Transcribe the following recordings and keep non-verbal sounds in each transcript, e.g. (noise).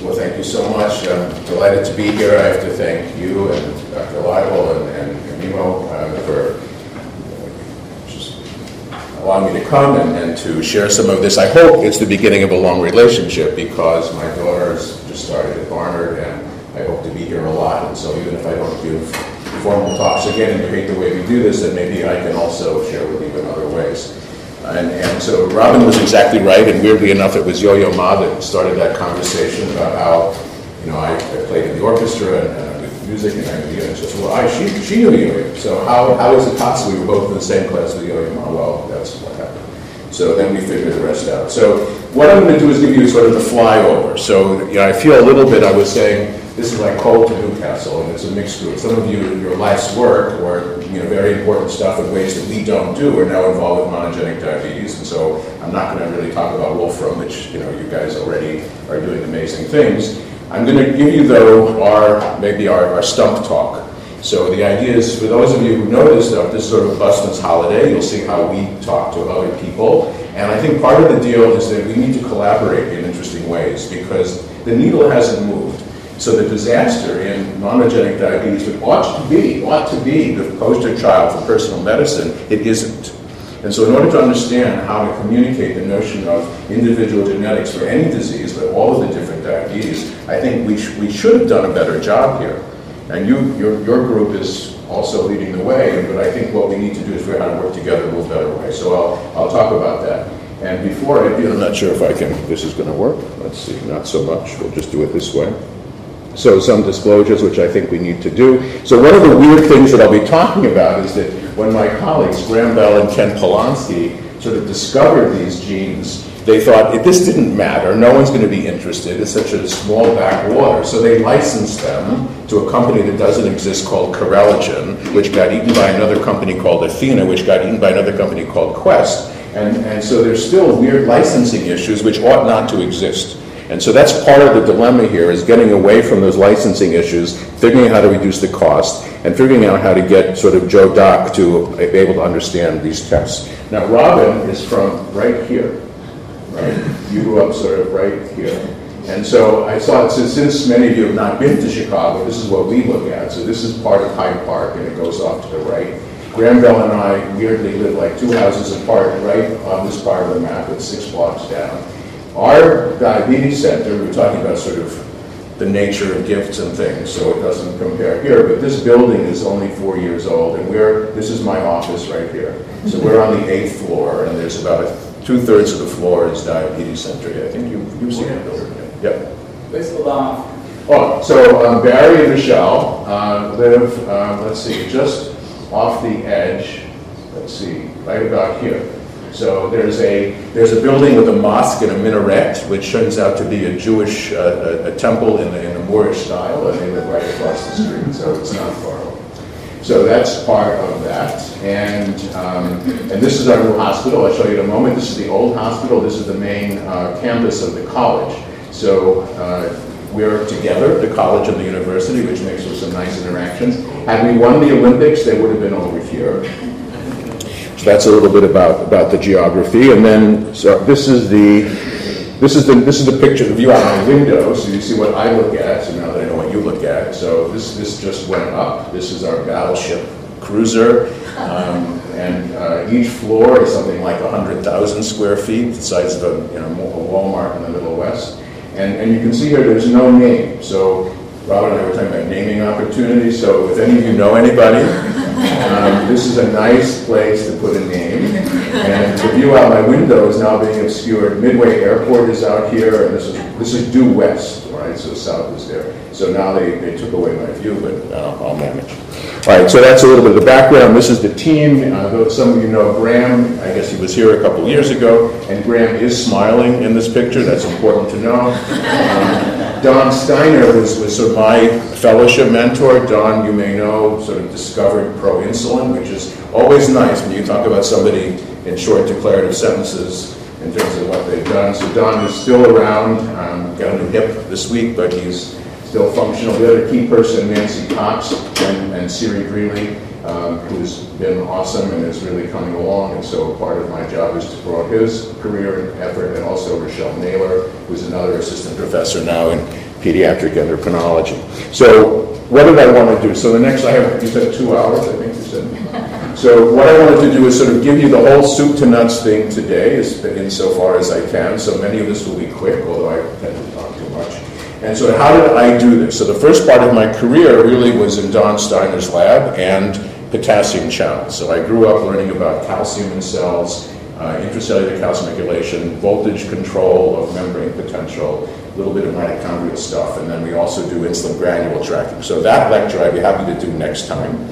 Well, thank you so much. I'm delighted to be here. I have to thank you and Dr. Leibel and, and, and Nemo uh, for just allowing me to come and, and to share some of this. I hope it's the beginning of a long relationship because my daughter's just started at Barnard and I hope to be here a lot. And so even if I don't give formal talks again and you hate the way we do this, then maybe I can also share with you in other ways. And, and so Robin was exactly right, and weirdly enough, it was Yo-Yo Ma that started that conversation about how, you know, I, I played in the orchestra and, I did music and I knew and she well, I, she, she knew Yo-Yo. So how, how is it possible we were both in the same class with Yo-Yo Ma? Well, that's what happened. So then we figured the rest out. So what I'm going to do is give you sort of the flyover. So you know, I feel a little bit, I was saying, this is like coal to Newcastle, and it's a mixed group. Some of you, your life's work, or you know, very important stuff in ways that we don't do, are now involved with monogenic diabetes. And so I'm not going to really talk about Wolfram, which you know you guys already are doing amazing things. I'm going to give you though our maybe our, our stump talk. So the idea is, for those of you who know this stuff, this is sort of Busman's holiday. You'll see how we talk to other people. And I think part of the deal is that we need to collaborate in interesting ways because the needle hasn't moved. So the disaster in monogenic diabetes, which ought to be, ought to be the poster child for personal medicine, it isn't. And so in order to understand how to communicate the notion of individual genetics for any disease, but all of the different diabetes, I think we, sh we should have done a better job here. And you, your, your group is also leading the way, but I think what we need to do is figure out how to work together in a better way. So I'll, I'll talk about that. And before I do, I'm not sure if I can, this is going to work. Let's see, not so much. We'll just do it this way. So some disclosures, which I think we need to do. So one of the weird things that I'll be talking about is that when my colleagues, Graham Bell and Ken Polonsky, sort of discovered these genes, they thought if this didn't matter, no one's going to be interested. It's such a small backwater. So they licensed them to a company that doesn't exist called Coreligen, which got eaten by another company called Athena, which got eaten by another company called Quest. And, and so there's still weird licensing issues which ought not to exist. And so that's part of the dilemma here is getting away from those licensing issues, figuring out how to reduce the cost, and figuring out how to get sort of Joe Doc to be able to understand these tests. Now, Robin is from right here, right? You grew up sort of right here. And so I saw it, since, since many of you have not been to Chicago, this is what we look at. So this is part of Hyde Park, and it goes off to the right. Graham Bell and I weirdly live like two houses apart, right on this part of the map, it's six blocks down. Our diabetes center, we're talking about sort of the nature of gifts and things, so it doesn't compare here, but this building is only four years old, and we're, this is my office right here. So we're on the eighth floor, and there's about two-thirds of the floor is diabetes center. I think you, you've seen the building. Yep. Where's the law? Oh, so um, Barry and Michelle uh, live, uh, let's see, just off the edge, let's see, right about here. So there's a, there's a building with a mosque and a minaret, which turns out to be a Jewish uh, a, a, temple in the, in the Moorish style, and they live right across the street, so it's not far away. So that's part of that. And, um, and this is our new hospital. I'll show you in a moment. This is the old hospital. This is the main uh, campus of the college. So uh, we're together, the college and the university, which makes for some nice interactions. Had we won the Olympics, they would have been over here that's a little bit about, about the geography. And then, so this is the, this is the, this is the picture, the view out my window, so you see what I look at, so now that I know what you look at. So this, this just went up. This is our battleship cruiser. Um, and uh, each floor is something like 100,000 square feet, the size of a, you know, a Walmart in the Middle West. And, and you can see here there's no name. So Robert and I were talking about naming opportunities. So if any of you know anybody, um, this is a nice place to put a name. And the view out my window is now being obscured. Midway Airport is out here, and this is this is due west, right? So south is there. So now they, they took away my view, but uh, I'll manage. All right, so that's a little bit of the background. This is the team. Uh, some of you know Graham. I guess he was here a couple years ago, and Graham is smiling in this picture. That's important to know. Um, Don Steiner was, was sort of my fellowship mentor. Don, you may know, sort of discovered proinsulin, which is always nice when you talk about somebody in short declarative sentences in terms of what they've done. So Don is still around, um, got a new hip this week, but he's still functional. The other key person, Nancy Cox and, and Siri Greeley, um, who's been awesome and is really coming along. And so part of my job is to promote his career and effort, and also Rochelle Naylor, who's another assistant professor now in pediatric endocrinology. So what did I want to do? So the next, I have, you said two hours, I think you said. (laughs) So what I wanted to do is sort of give you the whole soup to nuts thing today, as, insofar as I can. So many of this will be quick, although I tend to talk too much. And so how did I do this? So the first part of my career really was in Don Steiner's lab and potassium channels. So I grew up learning about calcium in cells, uh, intracellular calcium regulation, voltage control of membrane potential, a little bit of mitochondrial stuff, and then we also do insulin granule tracking. So that lecture I'd be happy to do next time.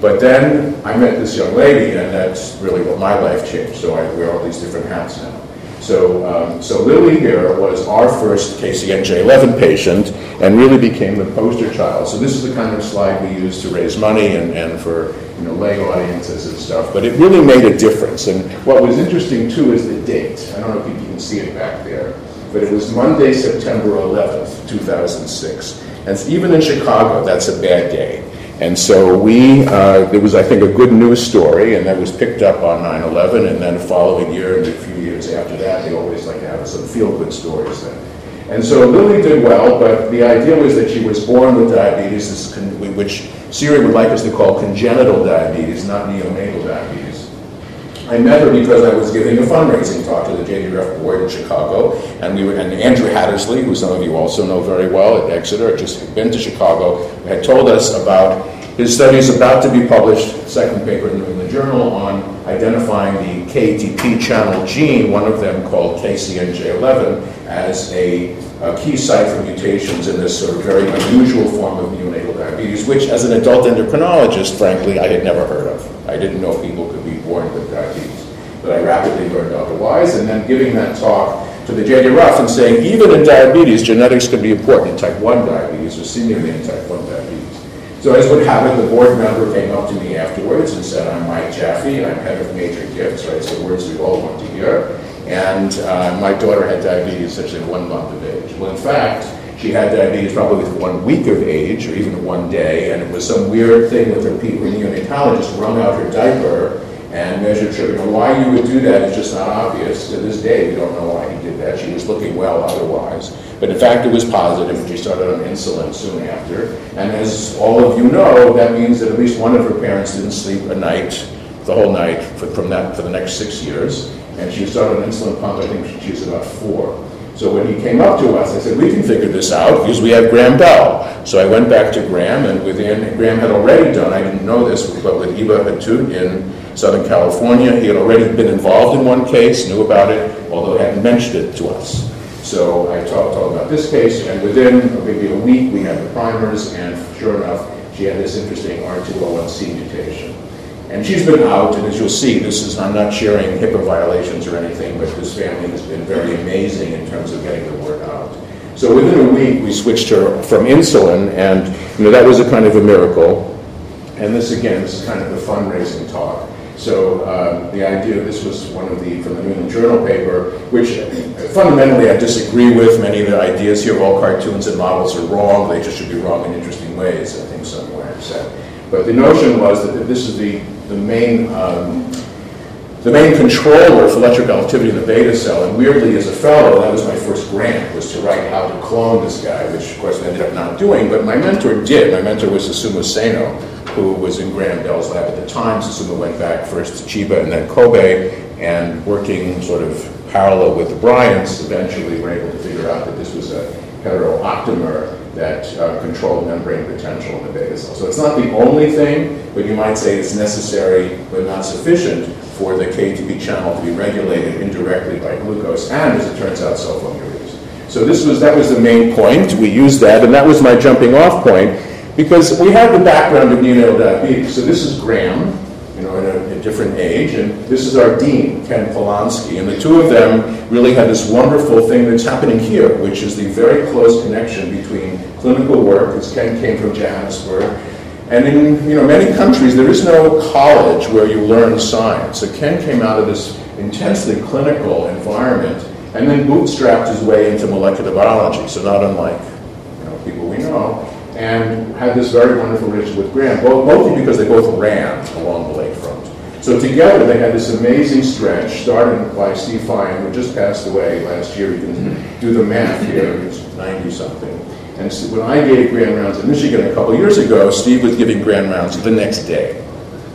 But then I met this young lady, and that's really what my life changed. So I wear all these different hats now. So, um, so Lily here was our first KCNJ11 patient and really became the poster child. So this is the kind of slide we use to raise money and, and for you know, lay audiences and stuff. But it really made a difference. And what was interesting too is the date. I don't know if you can see it back there, but it was Monday, September 11th, 2006. And even in Chicago, that's a bad day. And so we, uh, there was, I think, a good news story, and that was picked up on 9 11. And then the following year and a few years after that, they always like to have some feel good stories then. And so Lily did well, but the idea was that she was born with diabetes, which Siri would like us to call congenital diabetes, not neonatal diabetes. I met her because I was giving a fundraising talk to the JDRF board in Chicago, and we were, and Andrew Hattersley, who some of you also know very well at Exeter, just had been to Chicago, had told us about his study is about to be published, second paper in the New England Journal, on identifying the KATP channel gene, one of them called KCNJ11, as a, a, key site for mutations in this sort of very unusual form of neonatal diabetes, which as an adult endocrinologist, frankly, I had never heard of. I didn't know people could be born with diabetes. But I rapidly learned otherwise, and then giving that talk to the JDRF and saying, even in diabetes, genetics can be important in type 1 diabetes or seemingly in type 1 diabetes. So as would happen, the board member came up to me afterwards and said, I'm Mike Jaffe, I'm head of major gifts, right? So words we all want to hear. And uh, my daughter had diabetes essentially one month of age. Well, in fact, she had diabetes probably with one week of age or even one day, and it was some weird thing with her, her neonatologist wrung out her diaper and measured sugar. Know, why you would do that is just not obvious. To this day, we don't know why he did that. She was looking well otherwise. But in fact, it was positive. She started on insulin soon after. And as all of you know, that means that at least one of her parents didn't sleep a night, the whole night, for, from that for the next six years. And she started on insulin pump, I think she was about four. So when he came up to us, I said, we can figure this out because we have Graham Bell. So I went back to Graham, and within, Graham had already done, I didn't know this, but with Eva Hatut in Southern California, he had already been involved in one case, knew about it, although hadn't mentioned it to us. So I talked, talked about this case, and within maybe a week, we had the primers, and sure enough, she had this interesting R201C mutation. And she's been out, and as you'll see, this is, I'm not sharing HIPAA violations or anything, but this family has been very amazing in terms of getting the word out. So within a week, we switched her from insulin, and you know, that was a kind of a miracle. And this, again, this is kind of the fundraising talk. So uh, the idea, this was one of the, from the New England Journal paper, which fundamentally I disagree with. Many of the ideas here, all cartoons and models are wrong. They just should be wrong in interesting ways, I think somewhere I've said. But the notion was that this is the the main um, the main controller for electrical activity in the beta cell. And weirdly, as a fellow, that was my first grant, was to write how to clone this guy, which of course I ended up not doing. But my mentor did. My mentor was Susumu Seino, who was in Graham Bell's lab at the time. Susumu went back first to Chiba and then Kobe, and working sort of parallel with the Bryants, eventually were able to figure out that this was a heterooctamer that uh, control membrane potential in the beta cell. So it's not the only thing, but you might say it's necessary but not sufficient for the KATP channel to be regulated indirectly by glucose and, as it turns out, sulfonylureas. So this was that was the main point. We used that, and that was my jumping off point because we have the background of neonatal diabetes. So this is Graham, you know, in a, a, different age. And this is our dean, Ken Polonsky. And the two of them really had this wonderful thing that's happening here, which is the very close connection between clinical work, as Ken came from Johannesburg, and in you know, many countries, there is no college where you learn science. So Ken came out of this intensely clinical environment and then bootstrapped his way into molecular biology, so not unlike you know, people we know and had this very wonderful relationship with Graham, both, because they both ran along the lakefront. So together they had this amazing stretch, started by Steve Fajans, who just passed away last year. You can do the math here. It's 90 something. And so when I gave grand rounds in Michigan a couple years ago, Steve was giving grand rounds the next day.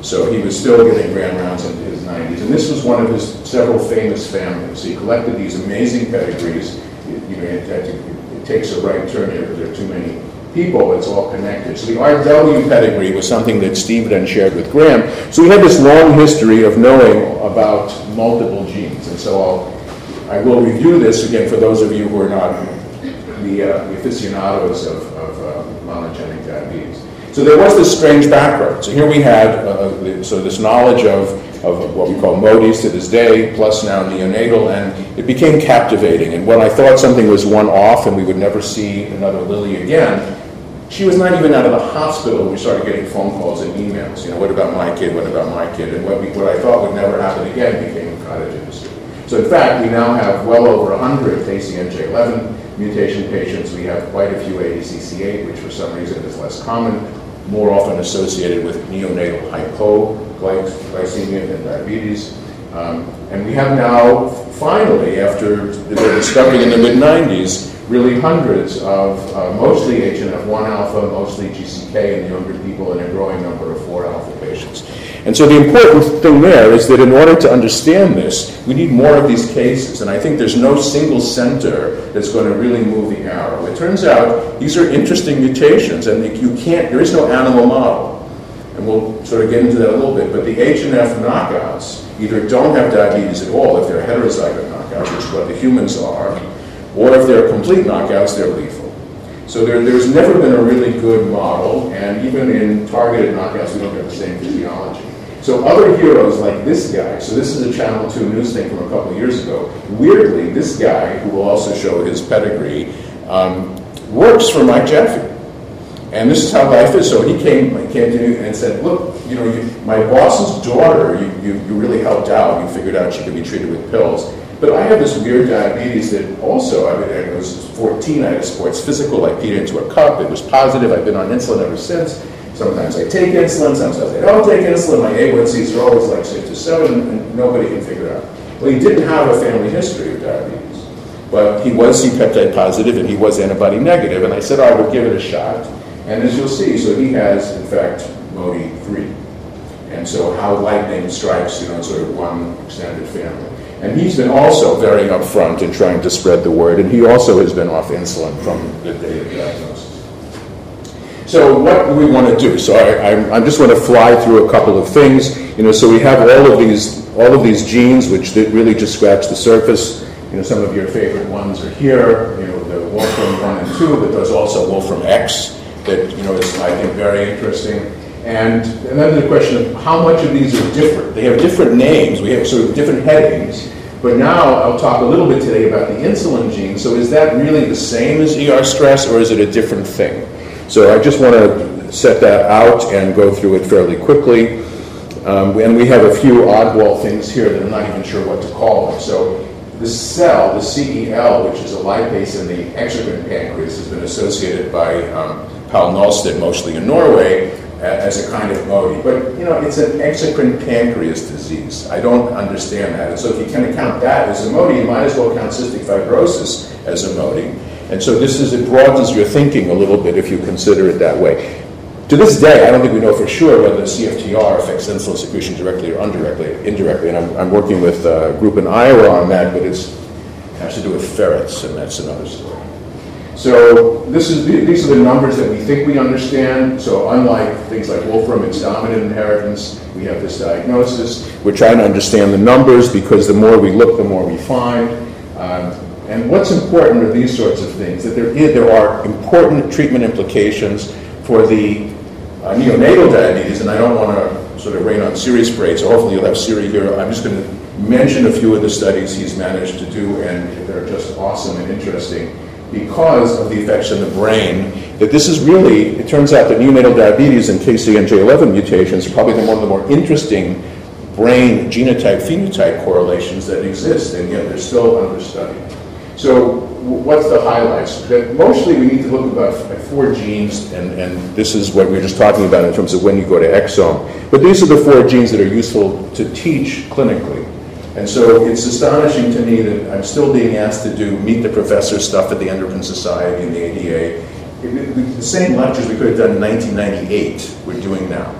So he was still giving grand rounds in his 90s. And this was one of his several famous families. He collected these amazing pedigrees. You know, it, it takes a right turn here because there are too many people, it's all connected. So the RW pedigree was something that Steve then shared with Graham. So we have this long history of knowing about multiple genes. And so I'll, I will review this again for those of you who are not the, uh, the aficionados of, of uh, monogenic diabetes. So there was this strange background. So here we had uh, so this knowledge of, of what we call MODYs to this day, plus now neonatal, and it became captivating. And when I thought something was one off and we would never see another Lily again, she was not even out of the hospital when we started getting phone calls and emails. You know, what about my kid? What about my kid? And what, we, what I thought would never happen again became a cottage industry. So in fact, we now have well over 100 KCNJ11 mutation patients. We have quite a few ABCC8, which for some reason is less common, more often associated with neonatal hypoglycemia and diabetes. Um, and we have now, finally, after the discovery in the mid-90s, really hundreds of uh, mostly HNF1 alpha, mostly GCK in younger people, and a growing number of 4 alpha patients. And so the important thing there is that in order to understand this, we need more of these cases. And I think there's no single center that's going to really move the arrow. It turns out these are interesting mutations, and you can't, there is no animal model. And we'll sort of get into that a little bit, but the HNF knockouts either don't have diabetes at all if they're heterozygote knockouts, which is what the humans are, or if they're complete knockouts, they're lethal. So there, there's never been a really good model, and even in targeted knockouts, we don't get the same physiology. So other heroes like this guy, so this is a Channel 2 news thing from a couple of years ago. Weirdly, this guy, who will also show his pedigree, um, works for Mike Jaffe. And this is how life is. So he came, came to me and said, look, you know, you, my boss's daughter, you, you, you really helped out. You figured out she could be treated with pills. But I have this weird diabetes that also, I mean, I was 14, I had a sports physical, I peed into a cup, it was positive, I've been on insulin ever since. Sometimes I take insulin, sometimes I don't take insulin, my A1Cs are always like 6 to 7, and nobody can figure it out. Well, he didn't have a family history of diabetes, but he was C-peptide positive and he was antibody negative. and I said, oh, I would give it a shot. And as you'll see, so he has, in fact, MODY 3. And so how lightning strikes, you know, sort of one extended family. And he's been also very upfront in trying to spread the word, and he also has been off insulin from the day of diagnosis. So what do we want to do? So I, I, I just want to fly through a couple of things. You know, so we have all of these all of these genes, which really just scratch the surface. You know, some of your favorite ones are here. You know, the Wolfram one and two, but there's also Wolfram X that you know is I think very interesting. And, and then the question of how much of these are different. They have different names, we have sort of different headings, but now I'll talk a little bit today about the insulin gene. So is that really the same as ER stress or is it a different thing? So I just want to set that out and go through it fairly quickly. Um, and we have a few oddball things here that I'm not even sure what to call them. So the cell, the CEL, which is a lipase in the exocrine pancreas, has been associated by um, Pål Njølstad, mostly in Norway, as a kind of MODY. But, you know, it's an exocrine pancreas disease. I don't understand that. And so if you can account that as a MODY, you might as well count cystic fibrosis as a MODY. And so this is, it broadens your thinking a little bit if you consider it that way. To this day, I don't think we know for sure whether CFTR affects insulin secretion directly or indirectly. indirectly. And I'm, I'm working with a group in Iowa on that, but it has to do with ferrets, and that's another story. So this is these are the numbers that we think we understand. So unlike things like Wolfram, it's dominant inheritance. We have this diagnosis. We're trying to understand the numbers because the more we look, the more we find. Um, and what's important are these sorts of things, that there, there are important treatment implications for the uh, neonatal diabetes, and I don't want to sort of rain on Siri's parade, so hopefully you'll have Siri here. I'm just going to mention a few of the studies he's managed to do, and they're just awesome and interesting because of the effects in the brain, that this is really, it turns out that neonatal diabetes and KCNJ11 mutations are probably one of the more interesting brain genotype phenotype correlations that exist, and yet they're still understudied. So, what's the highlights? That mostly we need to look about four genes, and, and this is what we were just talking about in terms of when you go to exome. But these are the four genes that are useful to teach clinically. And so it's astonishing to me that I'm still being asked to do meet the professor stuff at the Endocrine Society and the ADA. The same lectures we could have done in 1998, we're doing now.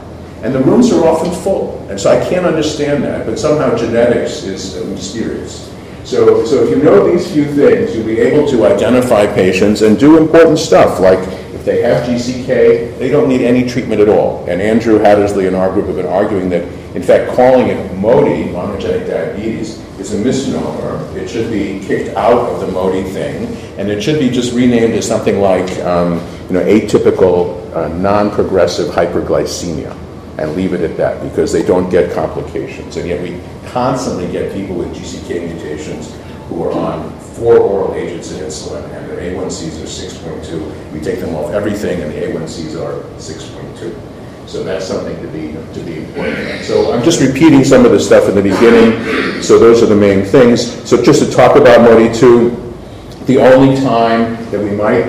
And the rooms are often full. And so I can't understand that, but somehow genetics is uh, mysterious. So, so if you know these few things, you'll be able to identify patients and do important stuff like if they have GCK, they don't need any treatment at all. And Andrew Hattersley and our group have been arguing that, in fact, calling it MODY, monogenic diabetes, is a misnomer. It should be kicked out of the MODY thing, and it should be just renamed as something like, um, you know, atypical uh, non-progressive hyperglycemia, and leave it at that because they don't get complications. And yet we constantly get people with GCK mutations who are on four oral agents of insulin, and their A1Cs are 6.2. We take them off everything, and the A1Cs are 6.2. So that's something to be to be important. So I'm just repeating some of the stuff in the beginning. So those are the main things. So just to talk about MODY2, the only time that we might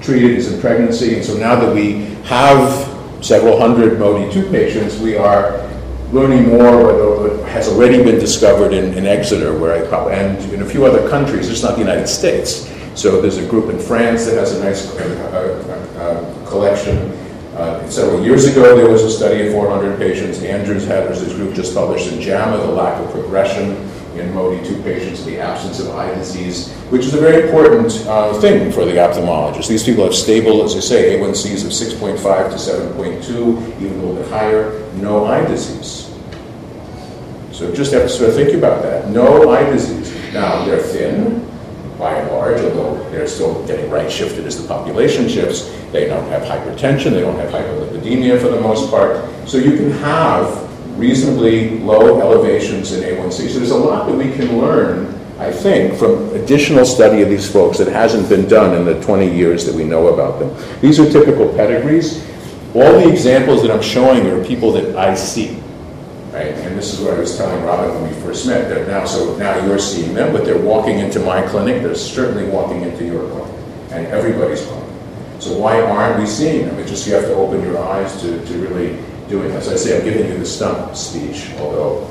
treat it is in pregnancy. And so now that we have several hundred MODY2 patients, we are learning more what has already been discovered in, in Exeter, where I probably, and in a few other countries, it's not the United States. So there's a group in France that has a nice uh, uh, uh, collection. Uh, several years ago, there was a study of 400 patients. Andrews had, his group just published in JAMA, the lack of progression in MODY2 patients, the absence of eye disease, which is a very important uh, thing for the ophthalmologist. These people have stable, as I say, A1Cs of 6.5 to 7.2, even a little bit higher, no eye disease. So just have to sort of think about that. No eye disease. Now, they're thin, by and large, although they're still getting right shifted as the population shifts. They don't have hypertension, they don't have hyperlipidemia for the most part. So you can have reasonably low elevations in A1C. So there's a lot that we can learn, I think, from additional study of these folks that hasn't been done in the 20 years that we know about them. These are typical pedigrees. All the examples that I'm showing are people that I see. Right? And this is what I was telling Robin when we first met. They're now, so now you're seeing them, but they're walking into my clinic. They're certainly walking into your clinic and everybody's clinic. So why aren't we seeing them? It's just you have to open your eyes to, to really doing this. I say I'm giving you the stump speech, although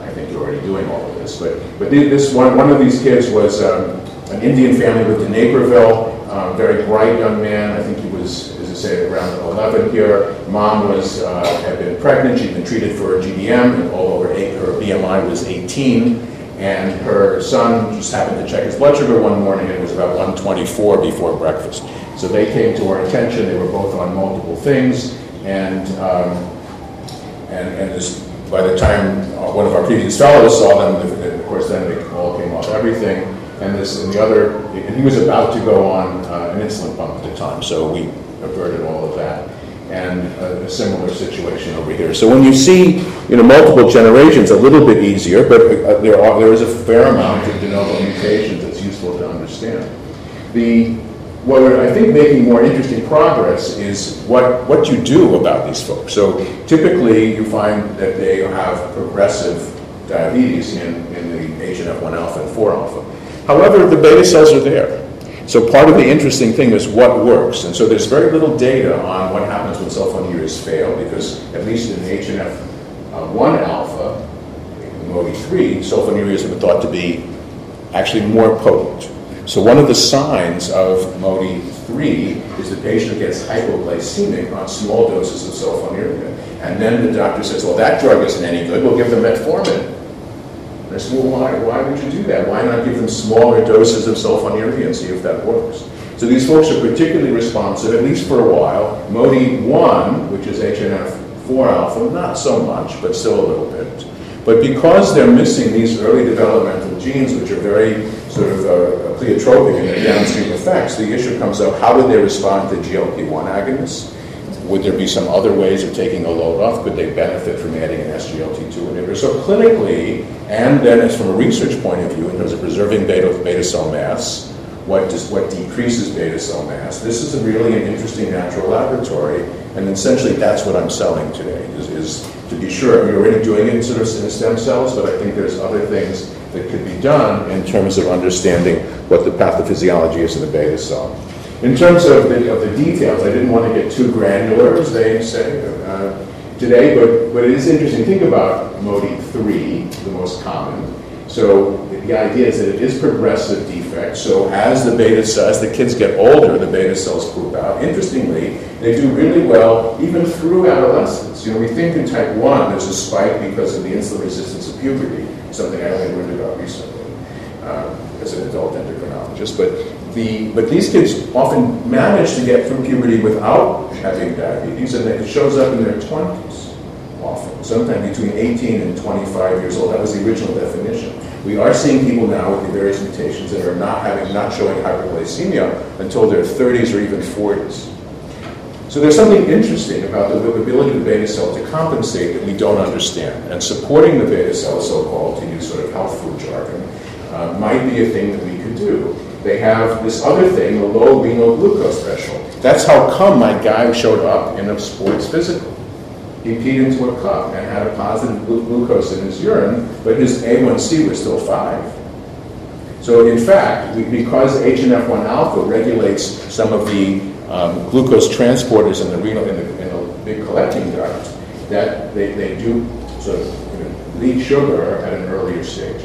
I think you're already doing all of this. But, but this one, one of these kids was um, an Indian family lived in Naperville, um, very bright young man. I think he was, as I say, around 11 here. Mom was uh, had been pregnant. She'd been treated for GDM, and all over eight, her BMI was 18. And her son just happened to check his blood sugar one morning, and it was about 124 before breakfast. So they came to our attention. They were both on multiple things. And, um, and, and this, by the time uh, one of our previous fellows saw them, of course, then it all came off everything. And this and the other, and he was about to go on uh, an insulin pump at the time, so we averted all of that. And a, a, similar situation over here. So when you see, you know, multiple generations, a little bit easier, but uh, there are there is a fair amount of de novo mutations that's useful to understand. The what we're, I think, making more interesting progress is what, what you do about these folks. So typically, you find that they have progressive diabetes in, in the HNF1 alpha and 4 alpha. However, the beta cells are there. So part of the interesting thing is what works. And so there's very little data on what happens when sulfonylureas fail, because at least in HNF1 uh, alpha, MODY3, sulfonylureas been thought to be actually more potent. So one of the signs of MODY3 is the patient gets hypoglycemic on small doses of sulfonylurea. And then the doctor says, well, that drug isn't any good. We'll give them metformin. And I said, well, why, why would you do that? Why not give them smaller doses of sulfonylurea and see if that works? So these folks are particularly responsive, at least for a while. MODY1, which is HNF4 alpha, not so much, but still a little bit. But because they're missing these early developmental genes, which are very sort of uh, pleiotropic in their downstream effects, the issue comes up, how would they respond to GLP-1 agonists? Would there be some other ways of taking a load off? Could they benefit from adding an SGLT2 inhibitor? So clinically, and then as from a research point of view, in terms of preserving beta, beta cell mass, what, does, what decreases beta cell mass, this is really an interesting natural laboratory, and essentially that's what I'm selling today, is, is to be sure, we're already doing it sort of in stem cells, but I think there's other things that could be done in terms of understanding what the pathophysiology is in the beta cell. In terms of the, of the details, I didn't want to get too granular, as they say uh, today, but, but it is interesting. Think about MODY3, the most common. So the idea is that it is progressive defect. So as the beta cells, as the kids get older, the beta cells poop out. Interestingly, they do really well even through adolescence. You know, we think in type 1 there's a spike because of the insulin resistance of puberty, something I only learned about recently uh, as an adult endocrinologist. But, the, but these kids often manage to get through puberty without having diabetes, and it shows up in their 20s often, sometime between 18 and 25 years old. That was the original definition. We are seeing people now with the various mutations that are not having, not showing hyperglycemia until their 30s or even 40s. So there's something interesting about the ability of the beta cell to compensate that we don't understand. And supporting the beta cell, so-called, to use sort of health food jargon, uh, might be a thing that we could do. They have this other thing, the low renal glucose threshold. That's how come my guy showed up in a sports physical. He peed into a cup and had a positive glucose in his urine, but his A1C was still 5. So in fact, we, because HNF1 alpha regulates some of the um, glucose transporters in the renal, in the, in the big collecting duct, that they, they do sort of you know, sugar at an earlier stage.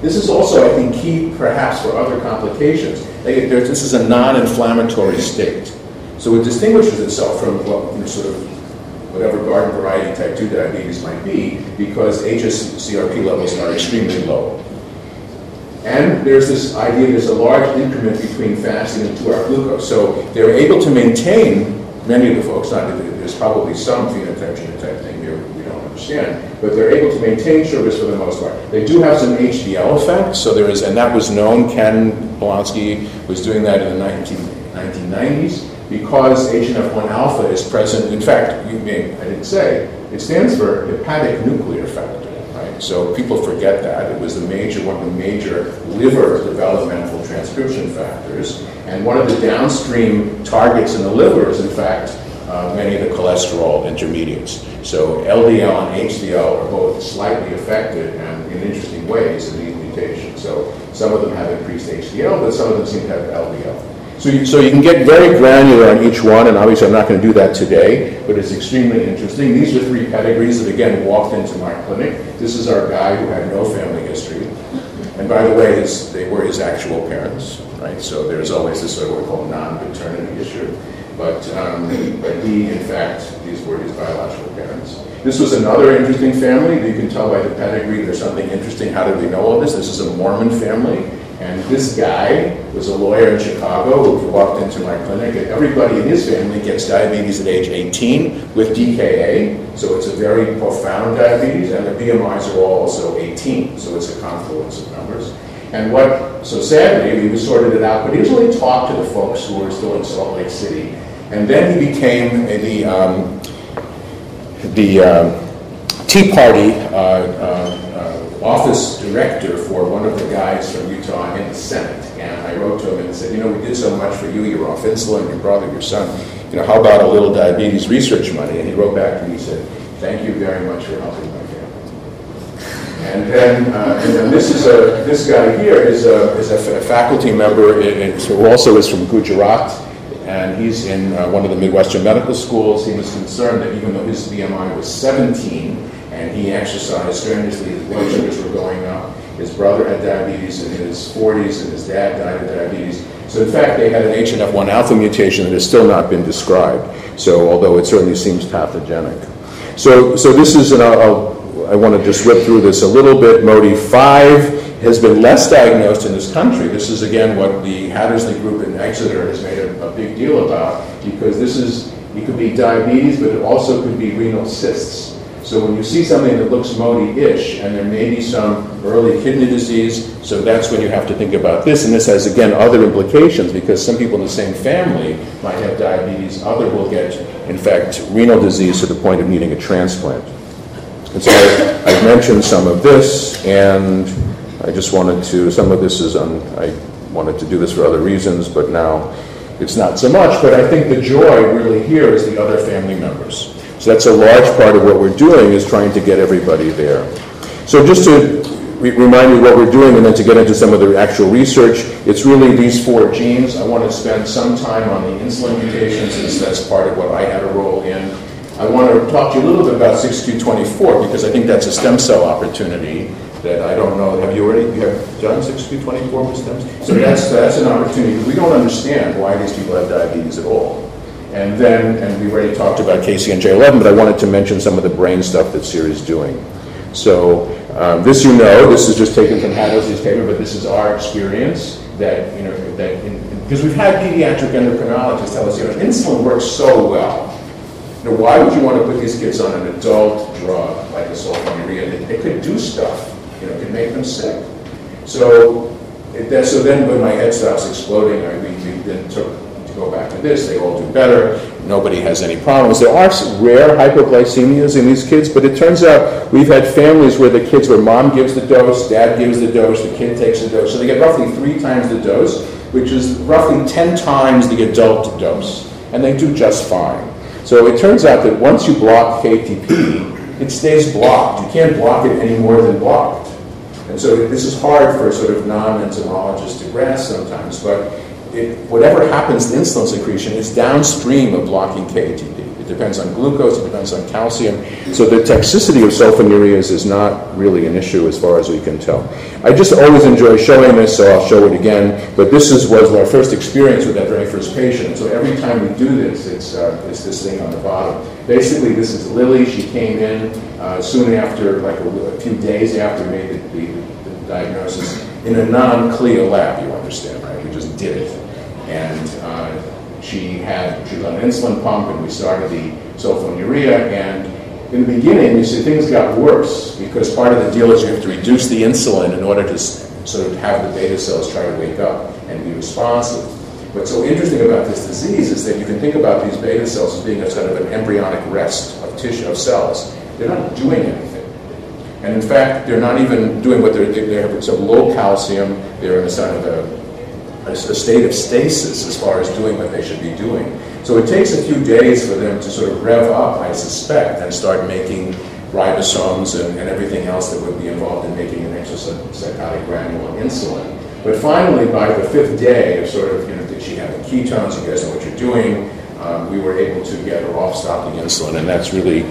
This is also, I think, key perhaps for other complications. This is a non-inflammatory state. So it distinguishes itself from what you know, sort of whatever garden variety type 2 diabetes might be because HSCRP levels are extremely low. And there's this idea there's a large increment between fasting and 2-hour glucose. So they're able to maintain, many of the folks, not there's probably some phenotype genotype thing here we don't understand, but they're able to maintain sugars for the most part. They do have some HDL effects, so there is, and that was known, Ken Polonsky was doing that in the 19, 1990s because HNF1 alpha is present. In fact, you may, I didn't say, it stands for hepatic nuclear factor. So people forget that. It was the major, one of the major liver developmental transcription factors. And one of the downstream targets in the liver is, in fact, uh, many of the cholesterol intermediates. So LDL and HDL are both slightly affected and in interesting ways in these mutations. So some of them have increased HDL, but some of them seem to have LDL. So you, so you can get very granular on each one, and obviously I'm not going to do that today, but it's extremely interesting. These are three pedigrees that, again, walked into my clinic. This is our guy who had no family history. And by the way, his, they were his actual parents, right? So there's always this sort of what we call non-paternity issue. But, um, but he, in fact, these were his biological parents. This was another interesting family. You can tell by the pedigree there's something interesting. How did we know all this? This is a Mormon family. And this guy was a lawyer in Chicago who walked into my clinic, and everybody in his family gets diabetes at age 18 with DKA, so it's a very profound diabetes, and the BMIs are all also 18, so it's a confluence of numbers. And what, so sadly, we sorted it out, but he only talked to the folks who were still in Salt Lake City. And then he became the, um, the um, Tea Party uh, uh, office director for one of the guys from Utah in the Senate. And I wrote to him and said, you know, we did so much for you. You're off insulin, your brother, your son. You know, how about a little diabetes research money? And he wrote back to me, he said, thank you very much for helping my family. And then, uh, and then this is a this guy here is a, is a, faculty member who also is from Gujarat, and he's in uh, one of the Midwestern medical schools. He was concerned that even though his BMI was 17, and he exercised strenuously. His blood sugars were going up. His brother had diabetes in his 40s, and his dad died of diabetes. So in fact, they had an HNF1 alpha mutation that has still not been described. So although it certainly seems pathogenic. So, so this is, and I'll, I'll, want to just whip through this a little bit. MODY 5 has been less diagnosed in this country. This is again what the Hattersley group in Exeter has made a, a big deal about because this is, it could be diabetes, but it also could be renal cysts. So when you see something that looks MODY-ish, and there may be some early kidney disease, so that's when you have to think about this. And this has, again, other implications because some people in the same family might have diabetes. Other will get, in fact, renal disease to the point of needing a transplant. And so I, have mentioned some of this, and I just wanted to, some of this is on, I wanted to do this for other reasons, but now it's not so much. But I think the joy really here is the other family members. So that's a large part of what we're doing is trying to get everybody there. So just to re- remind you what we're doing and then to get into some of the actual research, it's really these four genes. I want to spend some time on the insulin mutations since that's part of what I had a role in. I want to talk to you a little bit about 6q24 because I think that's a stem cell opportunity. that I don't know, have you already, you have done 6q24 with stems? So that's, that's an opportunity. We don't understand why these people have diabetes at all. And then, and we already talked about KCNJ11, but I wanted to mention some of the brain stuff that Siri's doing. So um, this you know, this is just taken from Hadley's paper, but this is our experience that, you know, that because we've had pediatric endocrinologists tell us, you know, insulin works so well. You know, why would you want to put these kids on an adult drug like a sulfonylurea? It, could do stuff, you know, it could make them sick. So, it, so then when my head stops exploding, I, we, we then took go back to this, they all do better, nobody has any problems. There are rare hypoglycemias in these kids, but it turns out we've had families where the kids, where mom gives the dose, dad gives the dose, the kid takes the dose, so they get roughly three times the dose, which is roughly 10 times the adult dose, and they do just fine. So it turns out that once you block KATP, it stays blocked. You can't block it any more than blocked. And so this is hard for sort of non-entomologists to grasp sometimes, but it, whatever happens to insulin secretion is downstream of blocking KATP. It depends on glucose, it depends on calcium. So the toxicity of sulfonylureas is not really an issue as far as we can tell. I just always enjoy showing this, so I'll show it again. But this is, was our first experience with that very first patient. So every time we do this, it's, uh, it's this thing on the bottom. Basically, this is Lily. She came in uh, soon after, like a, a, few days after we made the, the, the diagnosis, in a non-CLIA lab, you understand, right? Just did it and uh, she had she was on an insulin pump, and we started the sulfonylurea. And in the beginning, you see things got worse because part of the deal is you have to reduce the insulin in order to sort of have the beta cells try to wake up and be responsive. What's so interesting about this disease is that you can think about these beta cells as being a sort of an embryonic rest of tissue of cells. They're not doing anything. And in fact, they're not even doing what they're, they have some low calcium, they're in a sort of a a, state of stasis as far as doing what they should be doing. So it takes a few days for them to sort of rev up, I suspect, and start making ribosomes and, and everything else that would be involved in making an exocytotic granule of insulin. But finally, by the fifth day of sort of, you know, did she have the ketones? You guys know what you're doing. Um, we were able to get her off stopping insulin, and that's really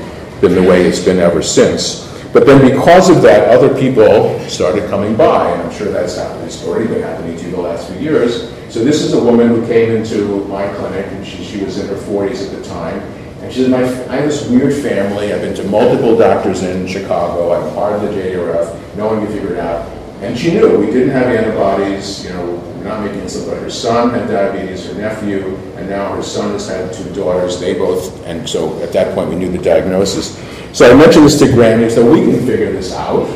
been the way it's been ever since. But then because of that, other people started coming by, and I'm sure that's happened, already been happening to you the last few years. So this is a woman who came into my clinic, and she, she was in her 40s at the time, and she said, my, I have this weird family, I've been to multiple doctors in Chicago, I'm part of the JDRF, no one can figure it out. And she knew we didn't have antibodies, you know, we're not making insulin, but her son had diabetes, her nephew, and now her son has had two daughters, they both, and so at that point we knew the diagnosis. So I mentioned this to Graham, said, we can figure this out.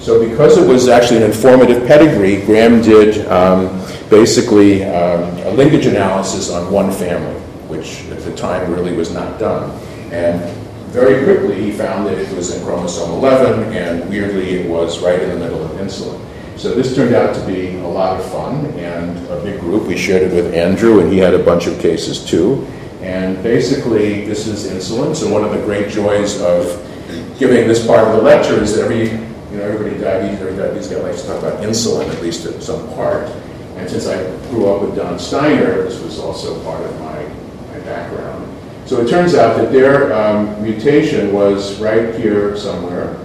So because it was actually an informative pedigree, Graham did um, basically um, a linkage analysis on one family, which at the time really was not done. And very quickly he found that it was in chromosome 11, and weirdly it was right in the middle of insulin. So this turned out to be a lot of fun and a big group. We shared it with Andrew, and he had a bunch of cases too. And basically, this is insulin. So one of the great joys of giving this part of the lecture is that every, you know, everybody diabetes, every diabetes guy likes to talk about insulin, at least at some part. And since I grew up with Don Steiner, this was also part of my, my background. So it turns out that their um, mutation was right here somewhere.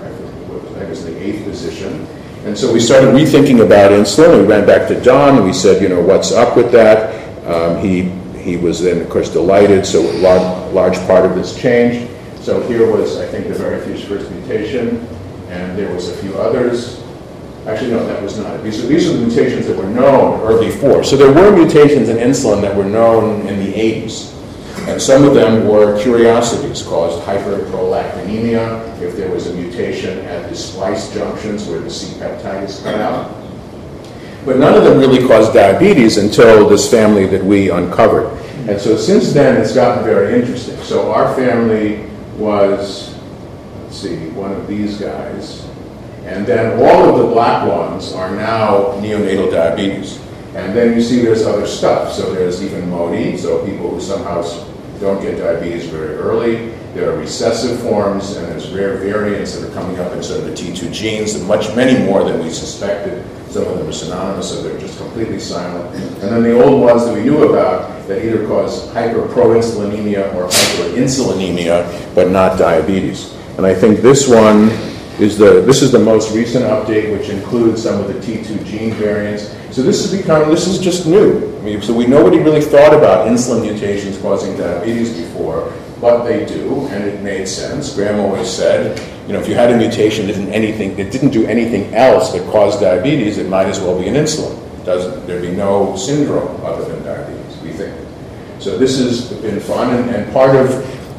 I was in the eighth position. And so we started rethinking about insulin. We ran back to Don and we said, you know, what's up with that? Um, he, he was then, of course, delighted. So a large, large part of this changed. So here was, I think, the very first mutation, and there was a few others. Actually, no, that was not. These are, these are the mutations that were known early for. So there were mutations in insulin that were known in the 80s. And some of them were curiosities, caused hyperprolactinemia if there was a mutation at the splice junctions where the C-peptide is cut out. But none of them really caused diabetes until this family that we uncovered. And so since then, it's gotten very interesting. So our family was, let's see, one of these guys. And then all of the black ones are now neonatal diabetes. And then you see there's other stuff. So there's even MODY, so people who somehow don't get diabetes very early. There are recessive forms, and there's rare variants that are coming up in sort of the T2 genes, and much, many more than we suspected. Some of them are synonymous, so they're just completely silent. And then the old ones that we knew about that either cause hyperproinsulinemia or hyperinsulinemia, but not diabetes. And I think this one is the, this is the most recent update, which includes some of the T2 gene variants. So this has become, this is just new. I mean, so we nobody really thought about insulin mutations causing diabetes before, but they do, and it made sense. Graeme always said, you know, if you had a mutation that didn't anything, it didn't do anything else that caused diabetes, it might as well be an insulin. Doesn't there'd be no syndrome other than diabetes, we think. So this has been fun, and, and part of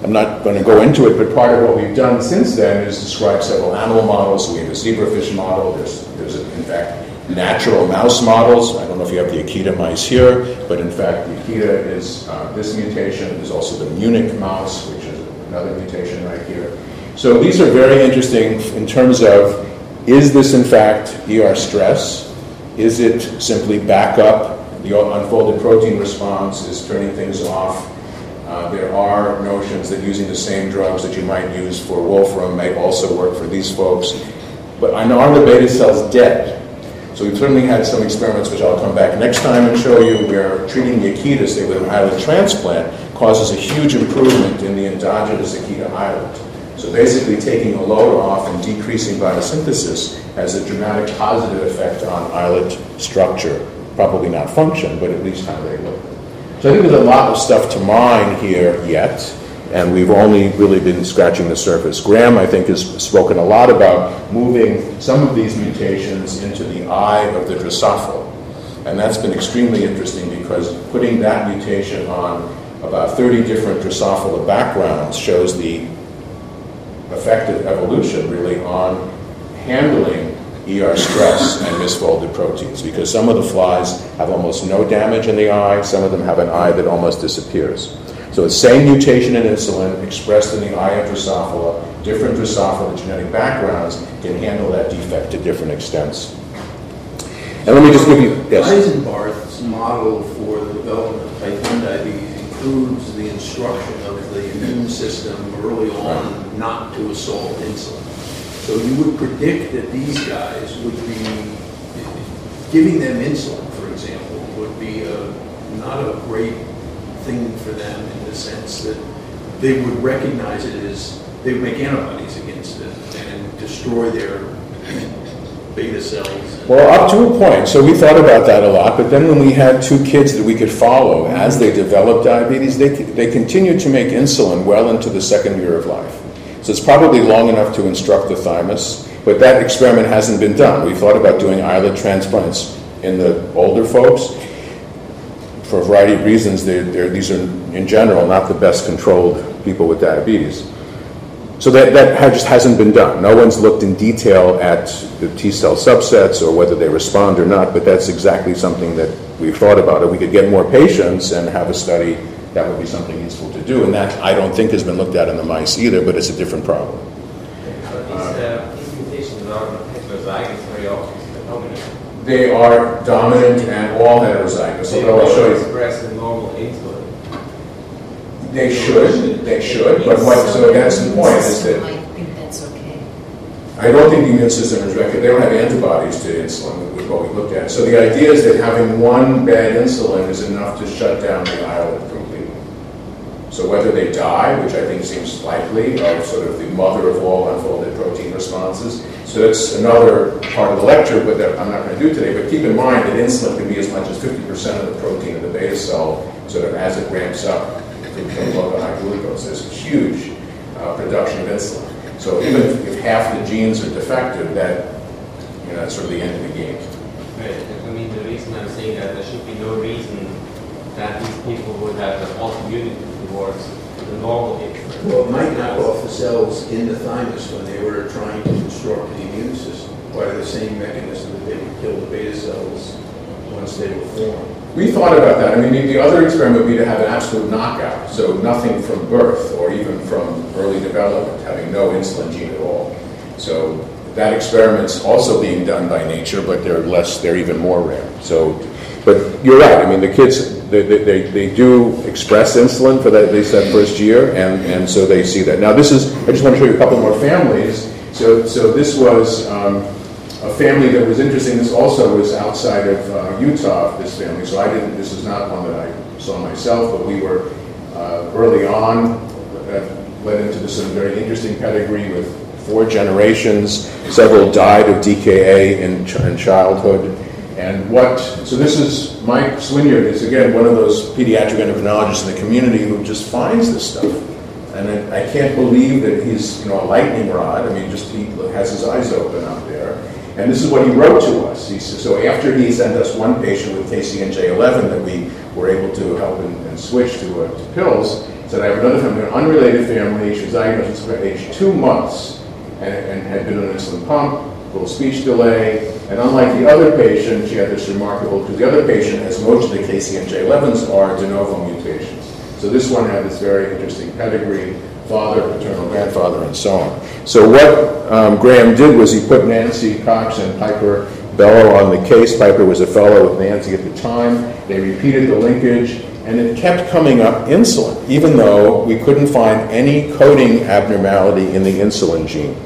I'm not going to go into it, but part of what we've done since then is describe several animal models. We have a zebrafish model. There's, there's a, in fact, natural mouse models. I don't know if you have the Akita mice here, but in fact, the Akita is uh, this mutation. There's also the Munich mouse, which is another mutation right here. So these are very interesting in terms of is this in fact ER stress? Is it simply backup? The unfolded protein response is turning things off uh, there are notions that using the same drugs that you might use for Wolfram may also work for these folks. But I know are the beta cells dead? So we've certainly had some experiments, which I'll come back next time and show you, where treating the Akita, say with an islet transplant, causes a huge improvement in the endogenous Akita islet. So basically taking a load off and decreasing biosynthesis has a dramatic positive effect on islet structure. Probably not function, but at least how they look. So I think there's a lot of stuff to mine here yet, and we've only really been scratching the surface. Graeme, I think, has spoken a lot about moving some of these mutations into the eye of the Drosophila. And that's been extremely interesting because putting that mutation on about 30 different Drosophila backgrounds shows the effective evolution really on handling ER stress and misfolded proteins because some of the flies have almost no damage in the eye, some of them have an eye that almost disappears. So the same mutation in insulin expressed in the eye of Drosophila, different Drosophila genetic backgrounds can handle that defect to different extents. And let me just give you, yes. Eisenbarth's model for the development of type 1 diabetes includes the instruction of the immune system early on not to assault insulin. So you would predict that these guys would be, giving them insulin, for example, would be a, not a great thing for them sense that they would recognize it as, they would make antibodies against it and destroy their beta cells. Well, up to a point. So we thought about that a lot, but then when we had two kids that we could follow as they developed diabetes, they, they continued to make insulin well into the second year of life. So it's probably long enough to instruct the thymus, but that experiment hasn't been done. We thought about doing islet transplants in the older folks. For a variety of reasons, they're, they're, these are, in general, not the best controlled people with diabetes. So that, that just hasn't been done. No one's looked in detail at the T cell subsets or whether they respond or not, but that's exactly something that we've thought about. If we could get more patients and have a study that would be something useful to do. And that I don't think has been looked at in the mice either, but it's a different problem. They are dominant and all heterozygous. They Although I'll show you. express in normal insulin. They should, they should, but what, so that's the point, is that I think that's okay. I don't think the immune system is record. They don't have antibodies to insulin, with what we looked at. So the idea is that having one bad insulin is enough to shut down the islet completely. so whether they die, which I think seems likely, of sort of the mother of all unfolded protein responses. So that's another part of the lecture, but that I'm not going to do today. But keep in mind that insulin can be as much as 50% of the protein in the beta cell, sort of as it ramps up from low to high glucose. There's huge uh, production of insulin. So even if, if half the genes are defective, that you know, that's sort of the end of the game. Right. I mean, the reason I'm saying that there should be no reason that these people would have an autoimmunity towards the normal. Well, it might knock off the cells in the thymus when they were trying to construct the immune system by the same mechanism that they would kill the beta cells once they were formed. We thought about that. I mean, the other experiment would be to have an absolute knockout, so nothing from birth or even from early development, having no insulin gene at all. So that experiment's also being done by nature, but they're less, they're even more rare. So, but you're right. I mean, the kids, they, they, they do express insulin for that, at least that first year, and, and so they see that. Now, this is, I just want to show you a couple more families. So, so this was um, a family that was interesting. This also was outside of uh, Utah, this family, so I didn't, this is not one that I saw myself, but we were uh, early on, that led into this very interesting pedigree with four generations. Several died of DKA in, in childhood. And what, so this is, Mike Swinyard is again one of those pediatric endocrinologists in the community who just finds this stuff. And I, can't believe that he's, you know, a lightning rod. I mean, just he has his eyes open out there. And this is what he wrote to us. He said, so after he sent us one patient with KCNJ11 that we were able to help and, and switch to, uh, to pills, said I have another family, an unrelated family. She was diagnosed at age two months and, and had been on an insulin pump, little speech delay. And unlike the other patient, she had this remarkable, because the other patient has most of the KCNJ11s are de novo mutations. So this one had this very interesting pedigree, father, paternal grandfather, and so on. So what um, Graeme did was he put Nancy Cox and Piper Bello on the case. Piper was a fellow with Nancy at the time. They repeated the linkage, and it kept coming up insulin, even though we couldn't find any coding abnormality in the insulin gene.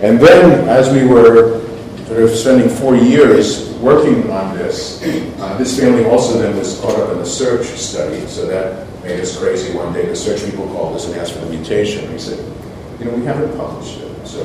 And then, as we were sort of spending four years working on this, uh, this family also then was caught up in the search study, so that made us crazy one day. The search people called us and asked for the mutation. We said, you know, we haven't published it. So,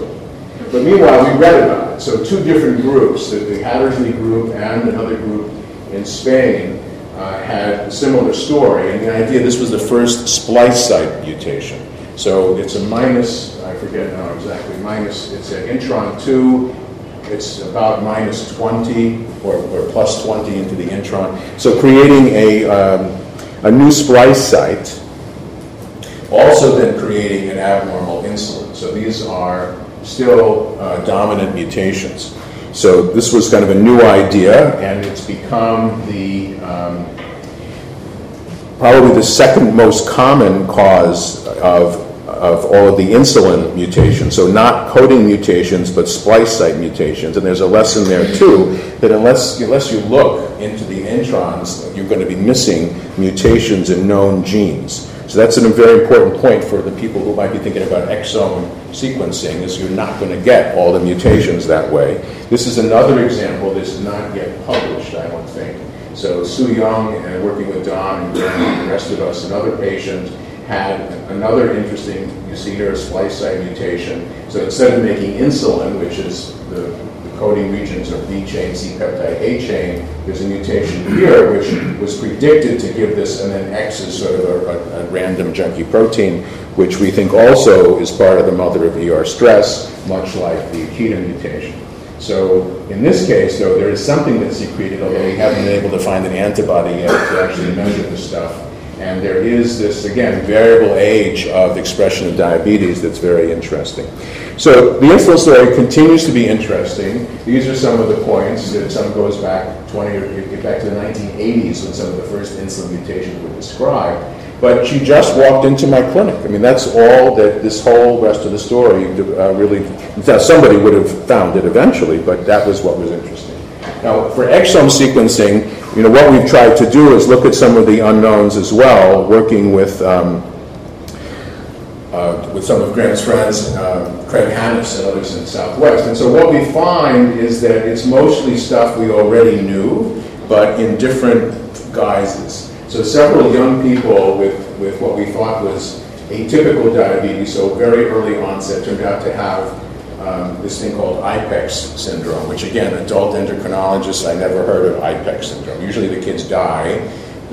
but meanwhile, we read about it. So two different groups, the, the Hattersley group and another group in Spain, uh, had a similar story. And the idea, this was the first splice site mutation. So it's a minus, I forget now exactly, minus, it's an intron 2, it's about minus 20 or, or plus 20 into the intron. So creating a, um, a new splice site, also then creating an abnormal insulin. So these are still uh, dominant mutations. So this was kind of a new idea, and it's become the um, probably the second most common cause of, of all of the insulin mutations. So not coding mutations, but splice site mutations. And there's a lesson there too that unless unless you look into the introns, you're going to be missing mutations in known genes. So that's a very important point for the people who might be thinking about exome sequencing, is you're not going to get all the mutations that way. This is another example that's not yet published, I don't think. So Sue Young, and working with Don and and the rest of us, another patient had another interesting, you see here, a splice site mutation. So instead of making insulin, which is the, the coding regions of B chain, C peptide, A chain, there's a mutation here which was predicted to give this, and then X is sort of a, a, a random junky protein, which we think also is part of the mother of ER stress, much like the Akita mutation. So in this case, though, there is something that's secreted, although we haven't been able to find an antibody yet to actually measure the stuff. And there is this, again, variable age of expression of diabetes that's very interesting. So the insulin story continues to be interesting. These are some of the points. That some goes back 20 or get back to the 1980s when some of the first insulin mutations were described. But she just walked into my clinic. I mean, that's all that this whole rest of the story uh, really. Somebody would have found it eventually, but that was what was interesting. Now, for exome sequencing, you know, what we've tried to do is look at some of the unknowns as well, working with um, uh, with some of Graeme's friends, uh, Craig Hanis and others in the Southwest. And so what we find is that it's mostly stuff we already knew, but in different guises. So several young people with, with what we thought was atypical diabetes, so very early onset, turned out to have um, this thing called IPEX syndrome, which again, adult endocrinologists, I never heard of IPEX syndrome. Usually the kids die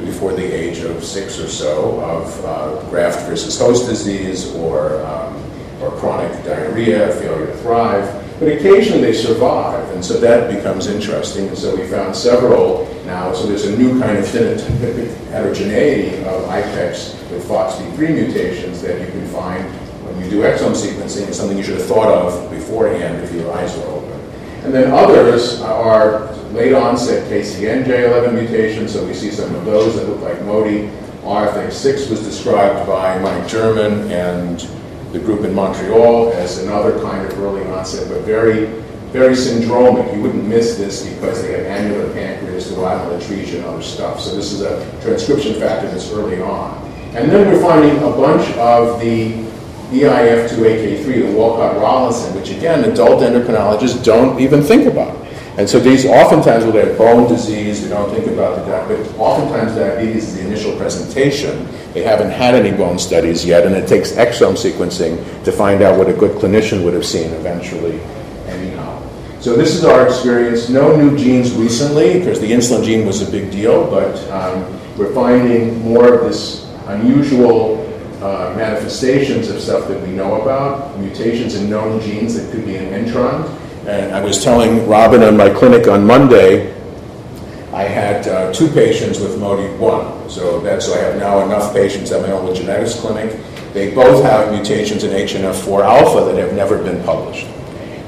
before the age of six or so of uh, graft versus host disease or, um, or chronic diarrhea, failure to thrive. But occasionally they survive, and so that becomes interesting. And so we found several now, so there's a new kind of heterogeneity of IPEX with FOXP3 mutations that you can find do exome sequencing. is something you should have thought of beforehand if your eyes were open. And then others are late onset KCNJ11 mutations, so we see some of those that look like MODY. RFX6 was described by Mike German and the group in Montreal as another kind of early onset, but very, very syndromic. You wouldn't miss this because they have annular pancreas, duodenal atresia, and other stuff. So this is a transcription factor that's early on. And then we're finding a bunch of the EIF2AK3, the Wolcott-Rallison, which again, adult endocrinologists don't even think about. And so these oftentimes will have bone disease, they don't think about the diabetes, oftentimes diabetes is the initial presentation. They haven't had any bone studies yet, and it takes exome sequencing to find out what a good clinician would have seen eventually anyhow. So this is our experience. No new genes recently, because the insulin gene was a big deal, but um, we're finding more of this unusual uh, manifestations of stuff that we know about, mutations in known genes that could be an intron. And I was telling Robin in my clinic on Monday, I had uh, two patients with MODY1. So that's so I have now enough patients at my own genetics clinic. They both have mutations in HNF4 alpha that have never been published.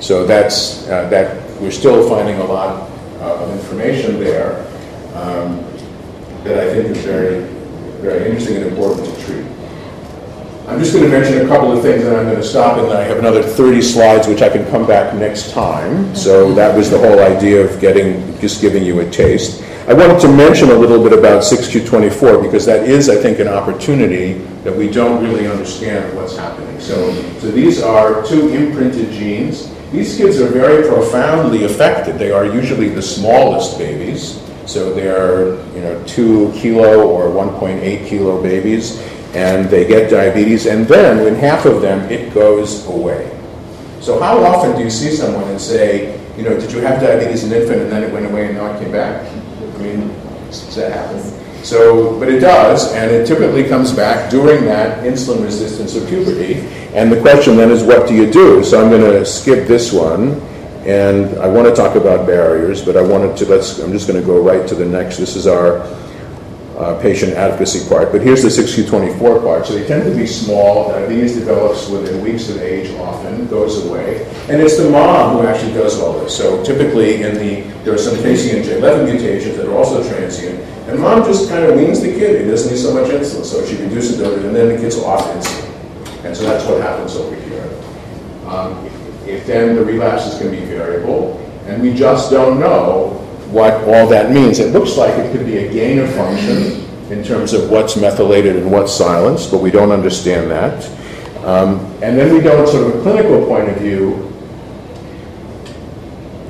So that's uh, that we're still finding a lot uh, of information there um, that I think is very, very interesting and important to treat. I'm just going to mention a couple of things and I'm going to stop and then I have another 30 slides which I can come back next time. So that was the whole idea of getting, just giving you a taste. I wanted to mention a little bit about 6q24 because that is, I think, an opportunity that we don't really understand what's happening. So, so these are two imprinted genes. These kids are very profoundly affected. They are usually the smallest babies. So they're, you know, two kilo or 1.8 kilo babies and they get diabetes, and then in half of them, it goes away. So how often do you see someone and say, you know, did you have diabetes as an infant and then it went away and now it came back? I mean, does that happen? So, but it does, and it typically comes back during that insulin resistance of puberty. And the question then is, what do you do? So I'm going to skip this one, and I want to talk about barriers, but I wanted to, let's, I'm just going to go right to the next. This is our uh, patient advocacy part. But here's the 6q24 part. So they tend to be small. Diabetes develops within weeks of age often, goes away. And it's the mom who actually does all this. So typically in the, there are some KCNJ11 mutations that are also transient. And mom just kind of weans the kid. He doesn't need so much insulin. So she reduces it, and then the kid's off insulin. And so that's what happens over here. Um, if then the relapses can be variable, and we just don't know what all that means. It looks like it could be a gain of function in terms of what's methylated and what's silenced, but we don't understand that. Um, and then we don't, sort of a clinical point of view,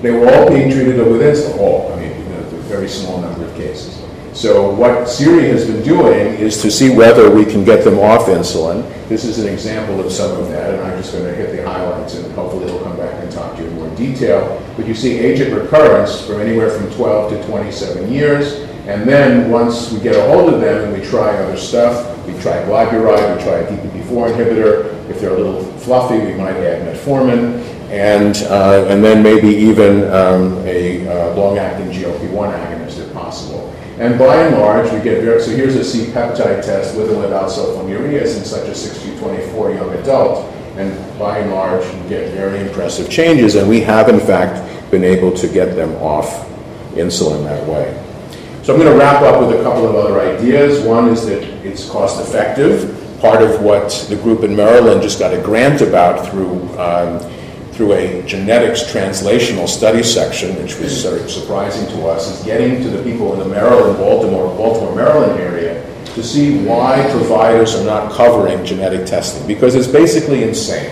they were all being treated with insulin, all, I mean, you know, a very small number of cases. So what Siri has been doing is to see whether we can get them off insulin. This is an example of some of that, and I'm just going to hit the highlights, and hopefully he'll come back and talk to you in more detail. But you see agent recurrence from anywhere from 12 to 27 years, and then once we get a hold of them and we try other stuff, we try glyburide, we try a DPP-4 inhibitor. If they're a little fluffy, we might add metformin, and, uh, and then maybe even um, a uh, long-acting GLP-1 agonist if possible. And by and large, we get very, so here's a C-peptide test with and without sulfonylureas in such a 6q24 young adult. And by and large, we get very impressive changes, and we have, in fact, been able to get them off insulin that way. So I'm going to wrap up with a couple of other ideas. One is that it's cost effective. Part of what the group in Maryland just got a grant about through um, through a genetics translational study section, which was sort of surprising to us, is getting to the people in the Maryland, Baltimore, Baltimore, Maryland area to see why providers are not covering genetic testing because it's basically insane,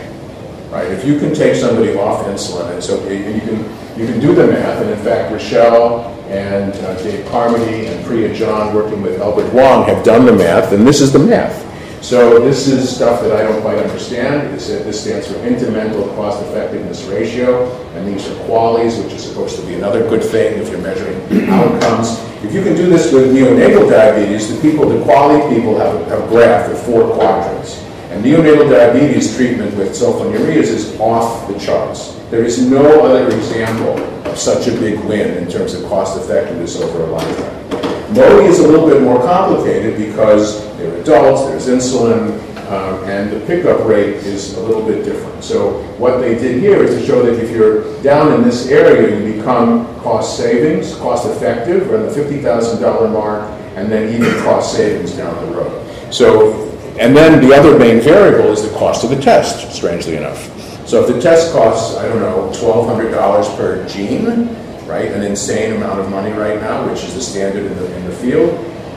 right? If you can take somebody off insulin, and so you can you can do the math, and in fact, Rochelle and uh, Dave Carmody and Priya John, working with Elbert Huang, have done the math, and this is the math. So this is stuff that I don't quite understand. This, this stands for incremental cost effectiveness ratio, and these are QALYs, which is supposed to be another good thing if you're measuring outcomes. If you can do this with neonatal diabetes, the people, the QALY people have, a graph with four quadrants. And neonatal diabetes treatment with sulfonylureas is off the charts. There is no other example of such a big win in terms of cost effectiveness over a lifetime. MODY is a little bit more complicated because they're adults, there's insulin, um, and the pickup rate is a little bit different. So what they did here is to show that if you're down in this area, you become cost savings, cost effective, around the $50,000 mark, and then even cost savings down the road. So, and then the other main variable is the cost of the test, strangely enough. So if the test costs, I don't know, $1,200 per gene, right? An insane amount of money right now, which is the standard in the, in the field.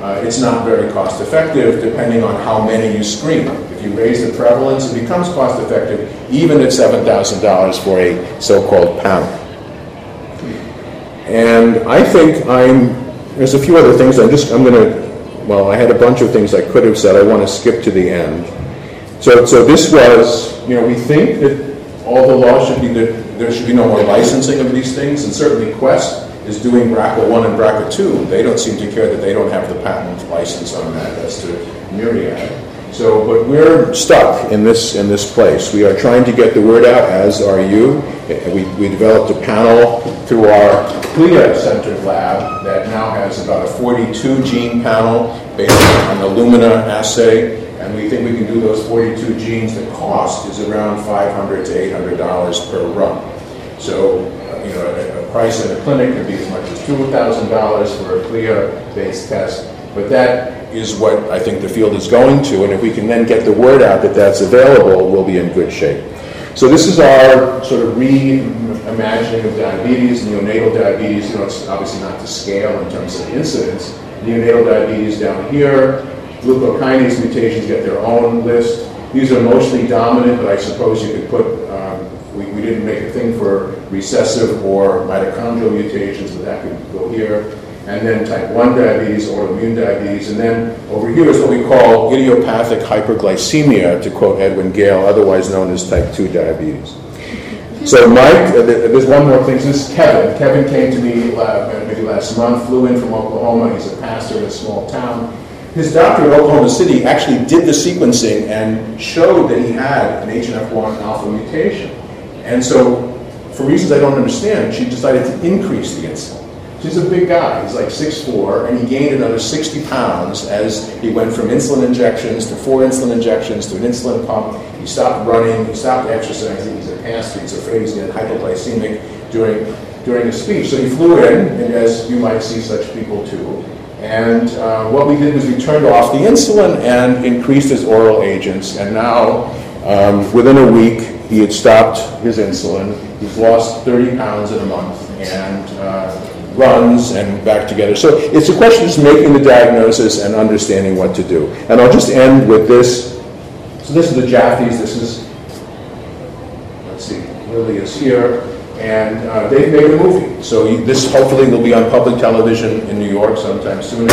Uh, it's not very cost effective depending on how many you screen. If you raise the prevalence, it becomes cost effective even at $7,000 for a so called panel. And I think I'm, there's a few other things, I'm just, I'm gonna, well, I had a bunch of things I could have said, I want to skip to the end. So, so this was, you know, we think that all the laws should be, that there should be no more licensing of these things, and certainly Quest is doing BRCA one and BRCA two. They don't seem to care that they don't have the patent license on that, that's to Myriad. So, but we're stuck in this, in this place. We are trying to get the word out, as are you. We, we developed a panel through our CLIA-certified lab that now has about a 42 gene panel based on the Illumina assay, and we think we can do those 42 genes. The cost is around 500 to 800 dollars per run. So, you know, price in a clinic could be as much as $2,000 for a CLIA-based test, but that is what I think the field is going to, and if we can then get the word out that that's available, we'll be in good shape. So this is our sort of reimagining of diabetes, neonatal diabetes. You know, it's obviously not to scale in terms of incidence. Neonatal diabetes down here, glucokinase mutations get their own list. These are mostly dominant, but I suppose you could put, didn't make a thing for recessive or mitochondrial mutations, but that could go here and then type 1 diabetes, or autoimmune diabetes, and then over here is what we call idiopathic hyperglycemia, to quote Edwin Gale, otherwise known as type 2 diabetes. So Mike, uh, there's one more thing. This is Kevin. Kevin came to me uh, maybe last month, flew in from Oklahoma. He's a pastor in a small town. His doctor in Oklahoma City actually did the sequencing and showed that he had an HNF1 alpha mutation. And so, for reasons I don't understand, she decided to increase the insulin. He's a big guy. He's like 6'4", and he gained another 60 pounds as he went from insulin injections to four insulin injections to an insulin pump. He stopped running. He stopped exercising. He's a pastor. He's afraid he's going to hypoglycemic during during a speech. So he flew in, and as you might see such people too. And uh, what we did was we turned off the insulin and increased his oral agents. And now, um, within a week, he had stopped his insulin. He's lost 30 pounds in a month, and uh, runs and back together. So it's a question of just making the diagnosis and understanding what to do. And I'll just end with this. So this is the Jaffes. This is, let's see, Lily is here. And uh, they've made a movie. So this hopefully will be on public television in New York sometime soon.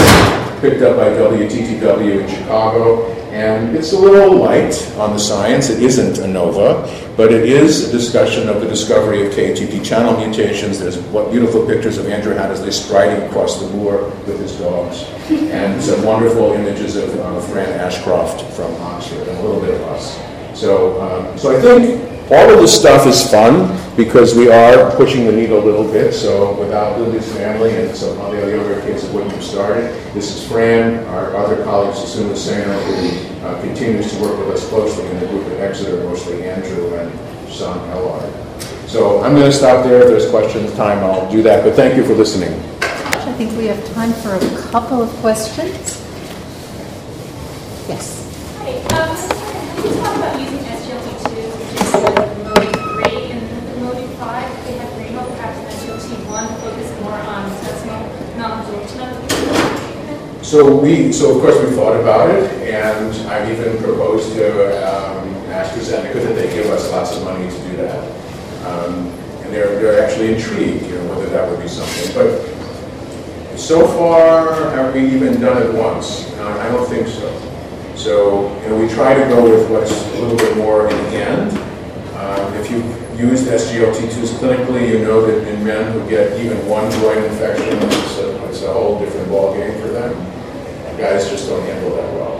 Picked up by WTTW in Chicago. And it's a little light on the science. It isn't a NOVA, but it is a discussion of the discovery of KATP channel mutations. There's what beautiful pictures of Andrew Hattersley striding across the moor with his dogs, and some wonderful images of uh, Fran Ashcroft from Oxford, and a little bit of us. So, um, so I think all of this stuff is fun because we are pushing the needle a little bit. So without Lily's family and some of the other kids that wouldn't have started, this is Fran, our other colleague, Susumu Seino, who uh, continues to work with us closely in the group at Exeter, mostly Andrew and Sian Ellard. So I'm going to stop there. If there's questions, time, I'll do that. But thank you for listening. I think we have time for a couple of questions. Yes. Hi, um, can you talk about using SGLT2, which is the MODY 3, and MODY 5, they have renal, perhaps SGLT1 focus more on intestinal non-absorption of the So we, so of course we thought about it, and I've even proposed to um, AstraZeneca that they give us lots of money to do that. Um, and they're, they're actually intrigued, you know, whether that would be something. But so far, have we even done it once? Uh, I don't think so. So, you know, we try to go with what's a little bit more in the end. If you've used SGLT2s clinically, you know that in men who get even one joint infection, it's a, it's a whole different ballgame for them. Guys just don't handle that well.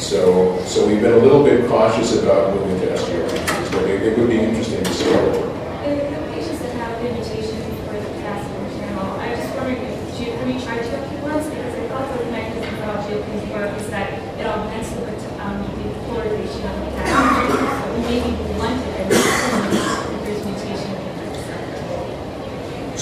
So, so we've been a little bit cautious about moving to SGLT2s, but it, it would be interesting to see how it works. In the patients that have the mutation before the potassium channel, I was just wondering if you, have you tried GLP-1s? Because I thought the mechanism about GLP-1s work is that it augments the, um, the polarization of the potassium. So maybe blunted and if there's mutation in the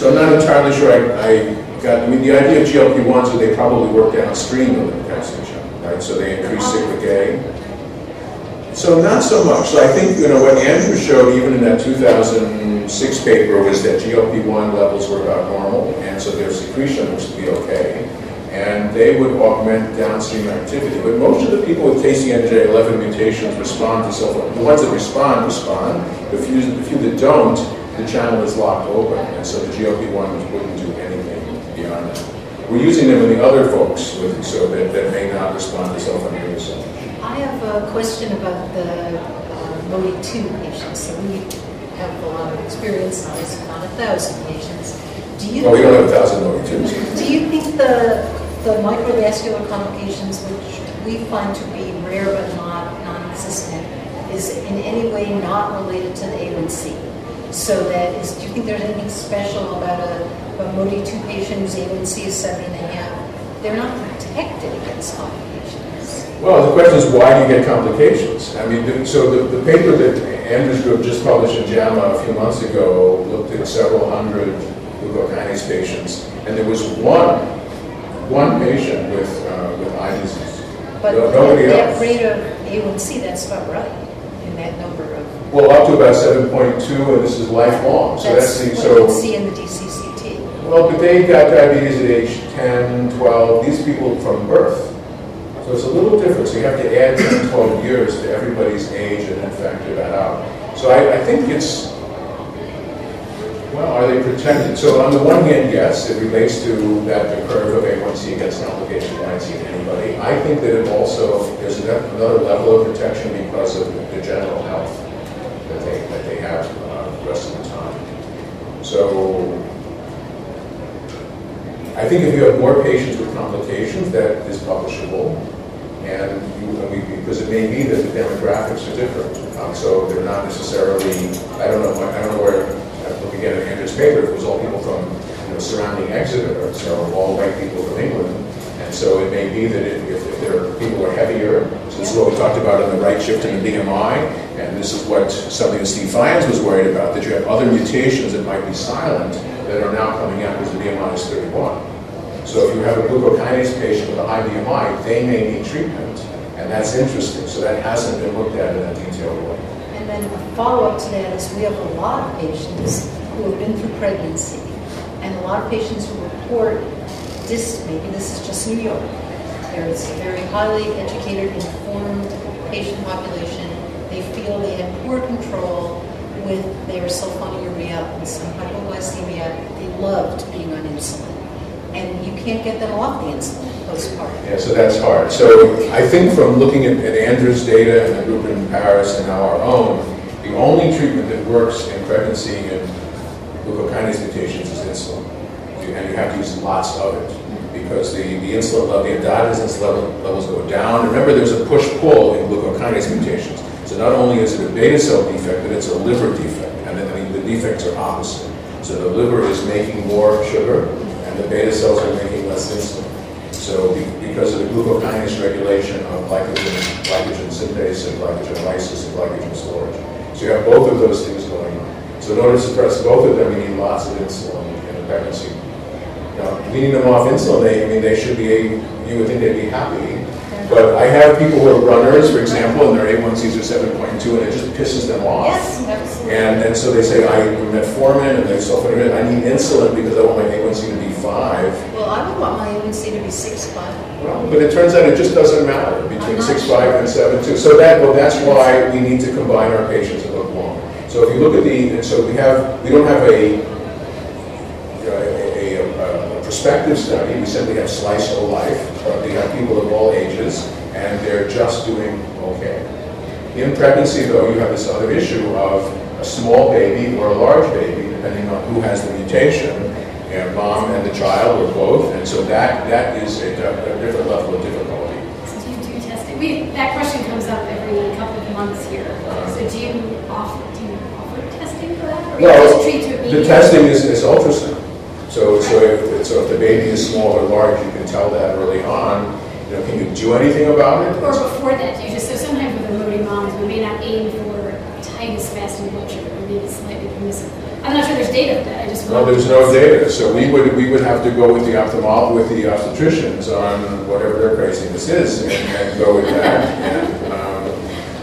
So I'm not entirely sure I, I got, I mean, the idea of GLP-1s is they probably work downstream of the channel, right? So they increase cyclic A. So not so much. So I think, you know, what Andrew showed even in that 2006 paper was that GLP-1 levels were about normal, and so their secretion looks to be okay. And they would augment downstream activity. But most of the people with KCNJ11 mutations respond to sulfur. The ones that respond, respond. The few, the few that don't, the channel is locked open, and so the GLP-1s wouldn't do anything beyond that. We're using them in the other folks with, so that, that may not respond to sulfonylurea. I have a question about the uh, MODY-2 patients. So we have a lot of experience, obviously not a thousand patients. Do you? Well, we don't have a thousand OD2s. Do you think the, the microvascular complications, which we find to be rare but not non-existent, is in any way not related to the A1C? So that is, do you think there's anything special about a, a MODY-2 patient whose A1C is seven and a half? They're not protected against complications. Well, the question is, why do you get complications? I mean, so the, the paper that Andrew's group just published in JAMA a few months ago looked at several hundred glucokinase patients, and there was one, one patient with, uh, with eye disease. But No- Nobody that else. rate of A1C, that's about right, in that number of, Well, up to about seven point two, and this is lifelong, so that's that's the, what you so. see in the DCCT. Well, but they got diabetes at age 10, 12, these people from birth. So it's a little different, so you have to add 10, 12 years to everybody's age and then factor that out. So I, I think it's, well, are they protected? So on the one hand, yes, it relates to that the curve of A1C gets complications you might see anybody. I think that it also, there's another level of protection because of the general health that they, that they have uh, the rest of the time. So I think if you have more patients with complications, that is publishable. And you, because it may be that the demographics are different. Um, so they're not necessarily, I don't know, I don't know where, I'm looking at paper, it was all people from, you know, surrounding Exeter, so all white people from England. And so it may be that if, if there are people are heavier, so this is what we talked about in the right shift in the BMI, and this is what something that Steve Fajans was worried about, that you have other mutations that might be silent that are now coming out because the BMI is 31. So if you have a glucokinase patient with a high BMI, they may need treatment, and that's interesting. So that hasn't been looked at in a detailed way. And then a follow-up to that is we have a lot of patients who have been through pregnancy and a lot of patients who report this, maybe this is just New York. There's a very highly educated, informed patient population. They feel they had poor control with their sulfonylurea and some hypoglycemia. They loved being on insulin. And you can't get them off the insulin postpartum. Yeah, so that's hard. So I think from looking at, at Andrew's data and the group in Paris and our own, the only treatment that works in pregnancy and glucokinase mutations is insulin. And you have to use lots of it because the, the insulin level, the endogenous level, levels go down. Remember, there's a push-pull in glucokinase mutations. So not only is it a beta cell defect, but it's a liver defect. And I mean, the defects are opposite. So the liver is making more sugar and the beta cells are making less insulin. So be- because of the glucokinase regulation of glycogen, glycogen synthase and glycogen lysis and glycogen storage. So you have both of those things. So in order to suppress both of them, you need lots of insulin in the pregnancy. Now, weaning them off insulin, they, I mean, they should be, you would think they'd be happy. But I have people who are runners, for example, and their A1Cs are 7.2 and it just pisses them off. Yes, absolutely. And then so they say, I am metformin and they sulfonylurea, I need insulin because I want my A1C to be five. Well, I would want my A1C to be six five. Well, but it turns out it just doesn't matter between six five and seven two. So that, well, that's why we need to combine our patients and. So if you look at the, and so we have, we don't have a, you know, a, a, a prospective study. We simply have slice of life. But we have people of all ages, and they're just doing okay. In pregnancy, though, you have this other issue of a small baby or a large baby, depending on who has the mutation, and mom and the child or both, and so that, that is a, a different level of difficulty. So do you do testing? We, that question comes up every couple of months here. Uh-huh. So do you offer, do you offer testing for that? Or you Well, just treat to The testing is, is ultrasound. So, so if, so if the baby is small or large, you can tell that early on. You know, can you do anything about it? Or before that, you just, so sometimes with the loading moms, we may not aim for tightest fasting blood sugar, or maybe slightly permissive. I'm not sure there's data for that, I just. No, there's no data, so we would, we would have to go with the ophthalmol, with the obstetricians on whatever their craziness is, and, and go with that. (laughs)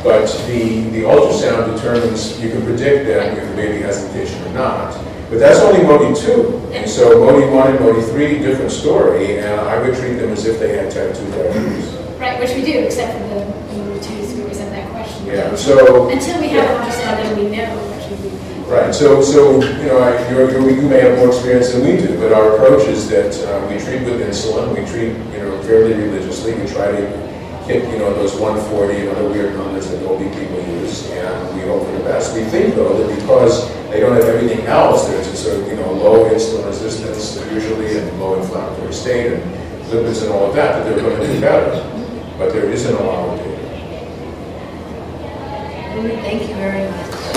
But the, the ultrasound determines, you can predict that if the baby has a mutation or not. But that's only MODY two, and so MODY one and MODY three, different story, and I would treat them as if they had type two diabetes. Right, which we do, except for the, the twos, we have that question. Yeah, so. Until we have an ultrasound, then we know. Right, so, so, you know, I- you're, you're- you may have more experience than we do, but our approach is that uh, we treat with insulin, we treat, you know, fairly religiously, we try to hit, you know, those 140 and other weird numbers that OB people use, and we hope for the best. We think, though, that because they don't have everything else, there's a sort of, you know, low insulin resistance usually, and low inflammatory state, and lipids and all of that, that they're going to do better. But there isn't a lot of data. Thank you very much.